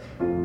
了。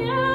yeah.